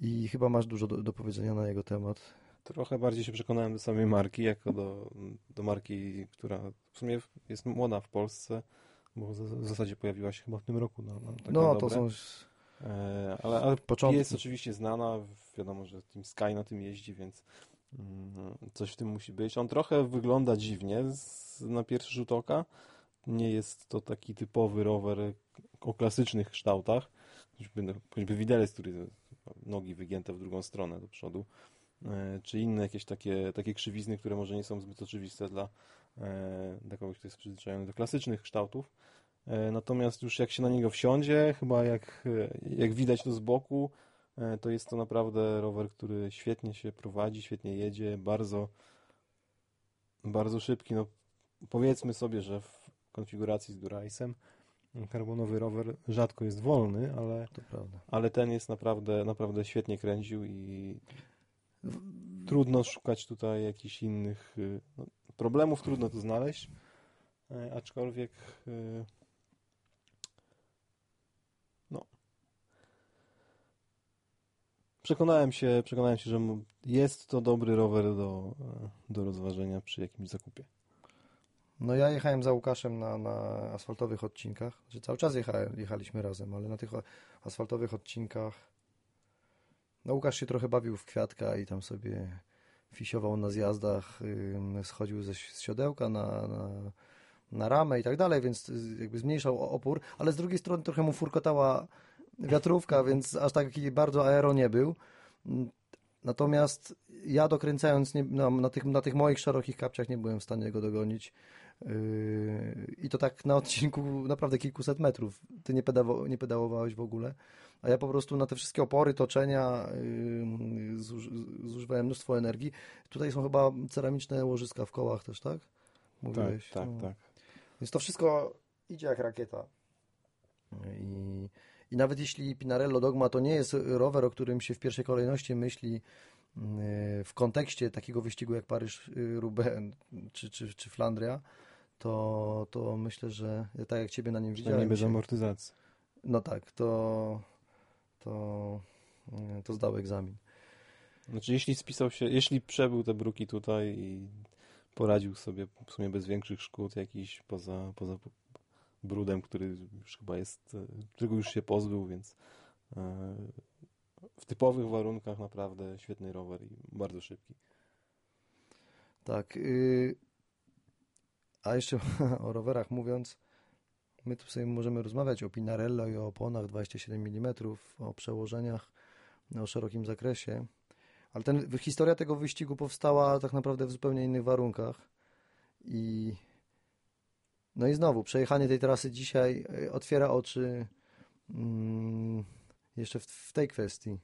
i chyba masz dużo do, do powiedzenia na jego temat. Trochę bardziej się przekonałem do samej marki, jako do, do marki, która w sumie jest młoda w Polsce, bo w zasadzie pojawiła się chyba w tym roku. No, no, tak No, to są... E, ale, ale Początki. jest oczywiście znana, wiadomo, że Team Sky na tym jeździ, więc mm, coś w tym musi być. On trochę wygląda dziwnie z, na pierwszy rzut oka. Nie jest to taki typowy rower o klasycznych kształtach. Choćby, no, choćby widelec, który nogi wygięte w drugą stronę do przodu, czy inne jakieś takie, takie krzywizny, które może nie są zbyt oczywiste dla, e, dla kogoś, kto jest przyzwyczajony do klasycznych kształtów. E, Natomiast już jak się na niego wsiądzie, chyba jak, e, jak widać to z boku, e, to jest to naprawdę rower, który świetnie się prowadzi, świetnie jedzie, bardzo, bardzo szybki. No, powiedzmy sobie, że w konfiguracji z Durace'em karbonowy rower rzadko jest wolny, ale, ale ten jest naprawdę, naprawdę świetnie kręcił i trudno szukać tutaj jakichś innych y, no, problemów, trudno tu znaleźć, e, aczkolwiek y, no przekonałem się, przekonałem się, że jest to dobry rower do, e, do rozważenia przy jakimś zakupie. No ja jechałem za Łukaszem na, na asfaltowych odcinkach, że cały czas jechaliśmy razem, ale na tych asfaltowych odcinkach no Łukasz się trochę bawił w kwiatka i tam sobie fisiował na zjazdach, schodził ze, siodełka na, na, na ramę i tak dalej, więc y, jakby zmniejszał opór, ale z drugiej strony trochę mu furkotała wiatrówka, więc aż taki bardzo aero nie był. Natomiast ja dokręcając nie, na, na, tych, na tych moich szerokich kapciach nie byłem w stanie go dogonić. Yy, I to tak na odcinku naprawdę kilkuset metrów. Ty nie, pedało, nie pedałowałeś w ogóle, a ja po prostu na te wszystkie opory, toczenia yy, zużywałem mnóstwo energii. Tutaj są chyba ceramiczne łożyska w kołach też, tak? Mówiłeś. Tak, tak, no. tak. Więc to wszystko idzie jak rakieta. I, I nawet jeśli Pinarello Dogma to nie jest rower, o którym się w pierwszej kolejności myśli yy, w kontekście takiego wyścigu jak Paryż-Roubaix czy, czy, czy Flandria, to, to myślę, że tak jak Ciebie na nim widziałem... Nie bez amortyzacji. No tak, to, to, to zdał egzamin. Znaczy, jeśli spisał się, jeśli przebył te bruki tutaj i poradził sobie w sumie bez większych szkód jakiś poza, poza brudem, który już chyba jest, którego już się pozbył, więc e, w typowych warunkach naprawdę świetny rower i bardzo szybki. Tak. Y, a jeszcze [laughs] o rowerach mówiąc, my tu sobie możemy rozmawiać o Pinarello i o oponach 27 mm, o przełożeniach, o szerokim zakresie, ale ten, historia tego wyścigu powstała tak naprawdę w zupełnie innych warunkach. I no i znowu, przejechanie tej trasy dzisiaj e, otwiera oczy mm, jeszcze w, w tej kwestii.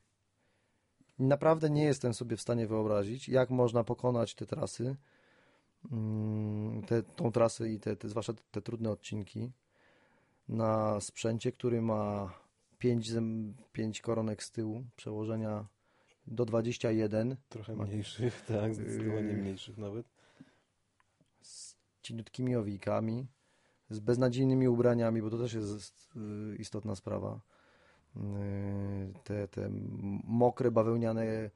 Naprawdę nie jestem sobie w stanie wyobrazić, jak można pokonać te trasy, Mm, te, tą trasę i te, te, zwłaszcza te, te trudne odcinki na sprzęcie, który ma 5, 5 koronek z tyłu, przełożenia do 21. Trochę mniejszych, [laughs] tak, zdecydowanie yy, mniejszych nawet. Z cieniutkimi owijkami, z beznadziejnymi ubraniami, bo to też jest yy, istotna sprawa. Yy, te, te mokre, bawełniane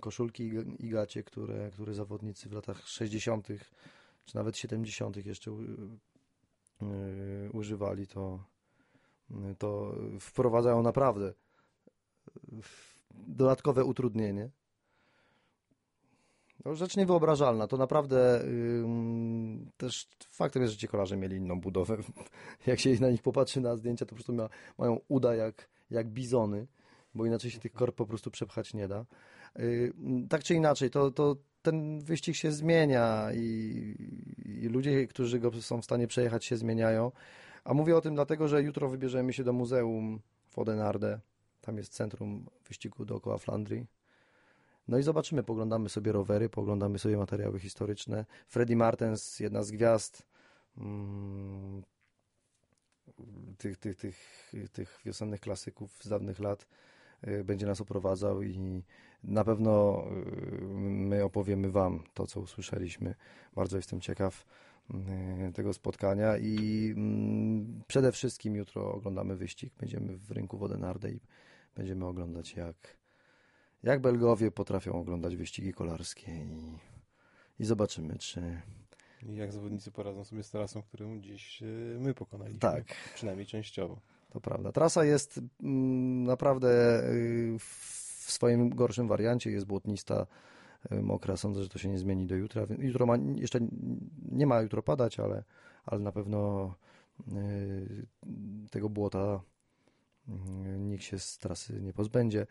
koszulki i gacie, które, które zawodnicy w latach 60. czy nawet 70. jeszcze używali, to, y, to wprowadzają naprawdę dodatkowe utrudnienie. No, rzecz niewyobrażalna. To naprawdę yy, też faktem jest, że ci kolarze mieli inną budowę. [laughs] Jak się na nich popatrzy na zdjęcia, to po prostu ma, mają uda jak, jak bizony, bo inaczej się tych korp po prostu przepchać nie da. Y, tak czy inaczej, to, to ten wyścig się zmienia i, i, ludzie, którzy go są w stanie przejechać, się zmieniają. A mówię o tym dlatego, że jutro wybierzemy się do muzeum w Odenarde. Tam jest centrum wyścigu dookoła Flandrii. No i zobaczymy, poglądamy sobie rowery, poglądamy sobie materiały historyczne. Freddie Martens, jedna z gwiazd mm, tych, tych, tych, tych wiosennych klasyków z dawnych lat, Y, będzie nas oprowadzał i na pewno y, my opowiemy Wam to, co usłyszeliśmy. Bardzo jestem ciekaw y, tego spotkania i mm, przede wszystkim jutro oglądamy wyścig. Będziemy w rynku Wodenarde i będziemy oglądać jak, jak Belgowie potrafią oglądać wyścigi kolarskie i, i zobaczymy, czy... I jak zawodnicy poradzą sobie z trasą, którą dziś my pokonaliśmy. Tak. Przynajmniej częściowo. To prawda. Trasa jest mm, naprawdę y, w swoim gorszym wariancie, jest błotnista, y, mokra. Sądzę, że to się nie zmieni do jutra. Jutro ma, jeszcze nie ma jutro padać, ale, ale na pewno y, tego błota nikt się z trasy nie pozbędzie,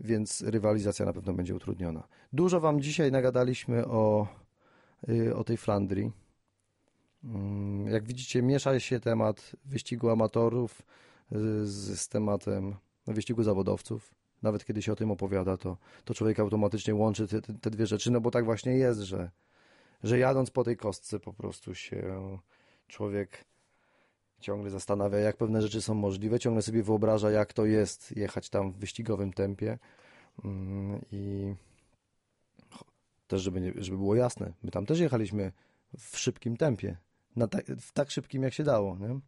więc rywalizacja na pewno będzie utrudniona. Dużo Wam dzisiaj nagadaliśmy o, o tej Flandrii. Mm, jak widzicie, miesza się temat wyścigu amatorów z, z tematem wyścigu zawodowców. Nawet kiedy się o tym opowiada, to, to człowiek automatycznie łączy te, te dwie rzeczy, no bo tak właśnie jest, że, że jadąc po tej kostce po prostu się człowiek ciągle zastanawia, jak pewne rzeczy są możliwe, ciągle sobie wyobraża, jak to jest jechać tam w wyścigowym tempie mm, i też, żeby, nie, żeby było jasne, my tam też jechaliśmy w szybkim tempie, ta, w tak szybkim, jak się dało, nie?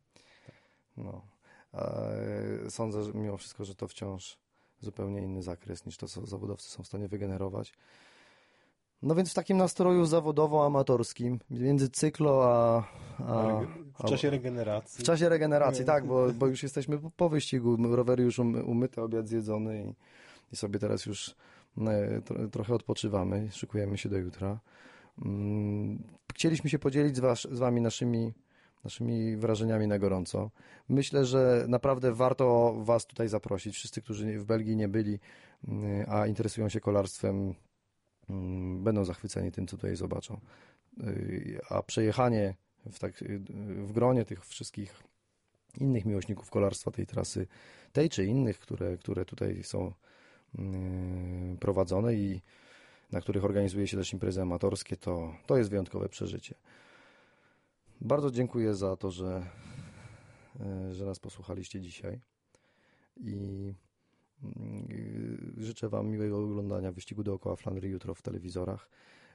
No. Sądzę że mimo wszystko, że to wciąż zupełnie inny zakres niż to, co zawodowcy są w stanie wygenerować. No więc w takim nastroju zawodowo-amatorskim, między cyklo a, a... W czasie regeneracji. W czasie regeneracji, tak, bo, bo już jesteśmy po wyścigu, rowery już umyte, obiad zjedzony i, i sobie teraz już e, trochę odpoczywamy, szykujemy się do jutra. Mm, chcieliśmy się podzielić z, was, z Wami naszymi naszymi wrażeniami na gorąco. Myślę, że naprawdę warto Was tutaj zaprosić. Wszyscy, którzy w Belgii nie byli, mm, a interesują się kolarstwem, mm, będą zachwyceni tym, co tutaj zobaczą. Y, a przejechanie w, tak, w gronie tych wszystkich innych miłośników kolarstwa tej trasy, tej czy innych, które, które tutaj są mm, prowadzone i na których organizuje się też imprezy amatorskie, to, to jest wyjątkowe przeżycie. Bardzo dziękuję za to, że, e, że nas posłuchaliście dzisiaj i mm, życzę Wam miłego oglądania wyścigu dookoła Flandry jutro w telewizorach.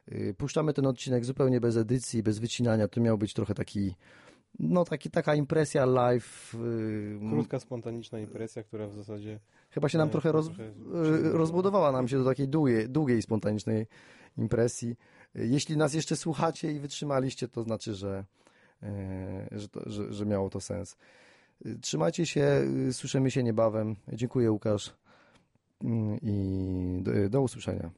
E, puszczamy ten odcinek zupełnie bez edycji, bez wycinania. To miał być trochę taki no taki, taka impresja live. Y, Krótka, spontaniczna impresja, która w zasadzie... Chyba się nam trochę, roz, trochę rozbudowała nam się do takiej długiej, długiej, spontanicznej impresji. Jeśli nas jeszcze słuchacie i wytrzymaliście, to znaczy, że, e, że, to, że, że miało to sens. Trzymajcie się, słyszymy się niebawem. Dziękuję Łukasz mm, i do, do usłyszenia.